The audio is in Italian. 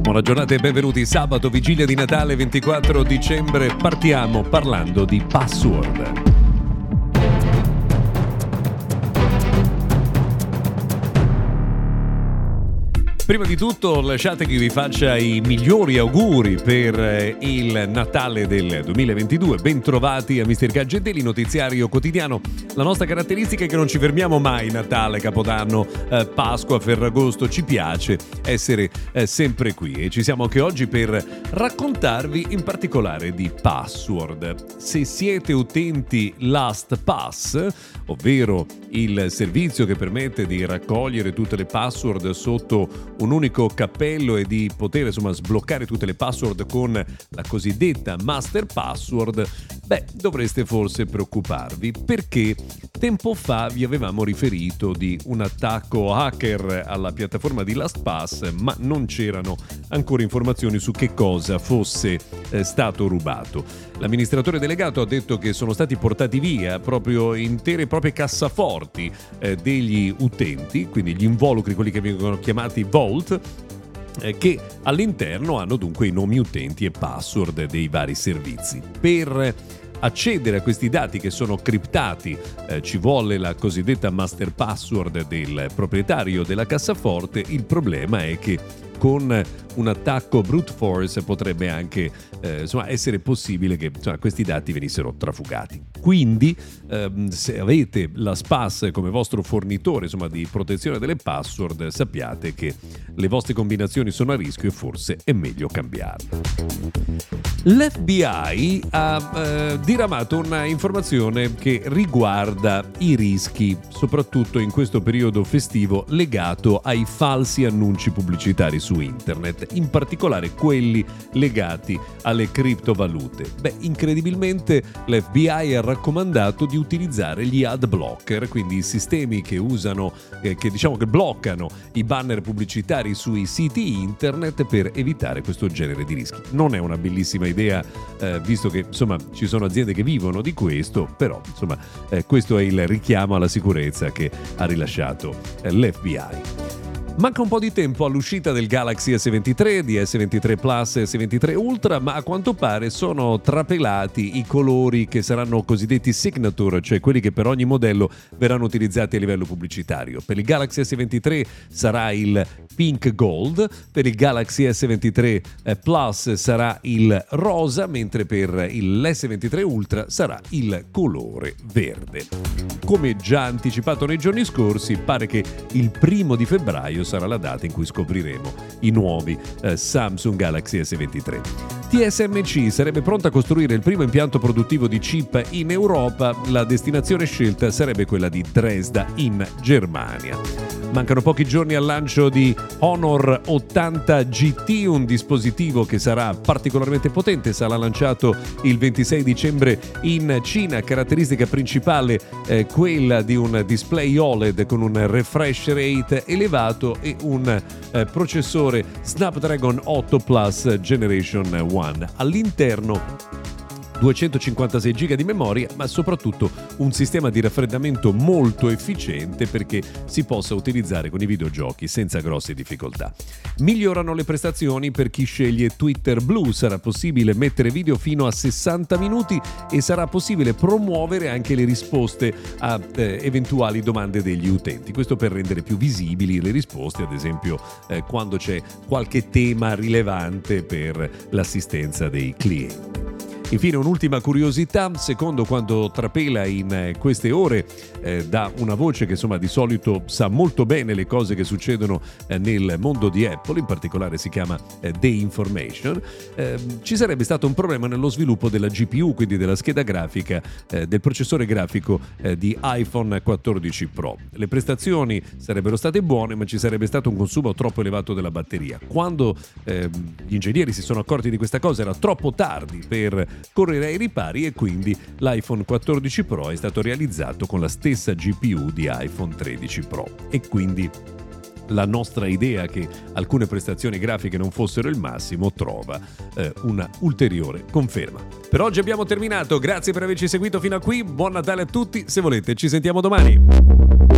Buona giornata e benvenuti sabato, vigilia di Natale 24 dicembre. Partiamo parlando di password. Prima di tutto lasciate che vi faccia i migliori auguri per eh, il Natale del 2022. Bentrovati a Mr. Gadgetelli, notiziario quotidiano. La nostra caratteristica è che non ci fermiamo mai Natale, Capodanno, eh, Pasqua, Ferragosto. Ci piace essere eh, sempre qui e ci siamo anche oggi per raccontarvi in particolare di password. Se siete utenti LastPass, ovvero il servizio che permette di raccogliere tutte le password sotto un unico cappello e di poter insomma sbloccare tutte le password con la cosiddetta master password, beh, dovreste forse preoccuparvi perché tempo fa vi avevamo riferito di un attacco hacker alla piattaforma di LastPass, ma non c'erano ancora informazioni su che cosa fosse eh, stato rubato. L'amministratore delegato ha detto che sono stati portati via proprio intere e proprie cassaforti eh, degli utenti, quindi gli involucri, quelli che vengono chiamati Vault, che all'interno hanno dunque i nomi utenti e password dei vari servizi. Per accedere a questi dati che sono criptati eh, ci vuole la cosiddetta master password del proprietario della cassaforte, il problema è che con un attacco brute force potrebbe anche eh, insomma, essere possibile che insomma, questi dati venissero trafugati. Quindi ehm, se avete la SPAS come vostro fornitore insomma, di protezione delle password sappiate che le vostre combinazioni sono a rischio e forse è meglio cambiarle. L'FBI ha eh, diramato una informazione che riguarda i rischi, soprattutto in questo periodo festivo legato ai falsi annunci pubblicitari su internet in particolare quelli legati alle criptovalute. Beh, incredibilmente l'FBI ha raccomandato di utilizzare gli ad blocker, quindi i sistemi che usano, eh, che diciamo che bloccano i banner pubblicitari sui siti internet per evitare questo genere di rischi. Non è una bellissima idea, eh, visto che insomma ci sono aziende che vivono di questo, però insomma eh, questo è il richiamo alla sicurezza che ha rilasciato eh, l'FBI. Manca un po' di tempo all'uscita del Galaxy S23, di S23 Plus e S23 Ultra, ma a quanto pare sono trapelati i colori che saranno cosiddetti signature, cioè quelli che per ogni modello verranno utilizzati a livello pubblicitario. Per il Galaxy S23 sarà il pink gold, per il Galaxy S23 eh, Plus sarà il rosa, mentre per l'S23 Ultra sarà il colore verde. Come già anticipato nei giorni scorsi, pare che il primo di febbraio sarà la data in cui scopriremo i nuovi eh, Samsung Galaxy S23. TSMC sarebbe pronta a costruire il primo impianto produttivo di chip in Europa, la destinazione scelta sarebbe quella di Dresda in Germania. Mancano pochi giorni al lancio di Honor 80 GT, un dispositivo che sarà particolarmente potente, sarà lanciato il 26 dicembre in Cina, caratteristica principale eh, quella di un display OLED con un refresh rate elevato e un eh, processore Snapdragon 8 Plus Generation 1. All'interno 256 GB di memoria, ma soprattutto un sistema di raffreddamento molto efficiente perché si possa utilizzare con i videogiochi senza grosse difficoltà. Migliorano le prestazioni per chi sceglie Twitter Blue, sarà possibile mettere video fino a 60 minuti e sarà possibile promuovere anche le risposte a eh, eventuali domande degli utenti. Questo per rendere più visibili le risposte, ad esempio eh, quando c'è qualche tema rilevante per l'assistenza dei clienti. Infine un'ultima curiosità, secondo quanto trapela in eh, queste ore eh, da una voce che insomma di solito sa molto bene le cose che succedono eh, nel mondo di Apple, in particolare si chiama eh, The Information, ehm, ci sarebbe stato un problema nello sviluppo della GPU, quindi della scheda grafica eh, del processore grafico eh, di iPhone 14 Pro. Le prestazioni sarebbero state buone, ma ci sarebbe stato un consumo troppo elevato della batteria. Quando ehm, gli ingegneri si sono accorti di questa cosa era troppo tardi per correre ai ripari e quindi l'iPhone 14 Pro è stato realizzato con la stessa GPU di iPhone 13 Pro e quindi la nostra idea che alcune prestazioni grafiche non fossero il massimo trova eh, una ulteriore conferma. Per oggi abbiamo terminato, grazie per averci seguito fino a qui, buon Natale a tutti, se volete ci sentiamo domani.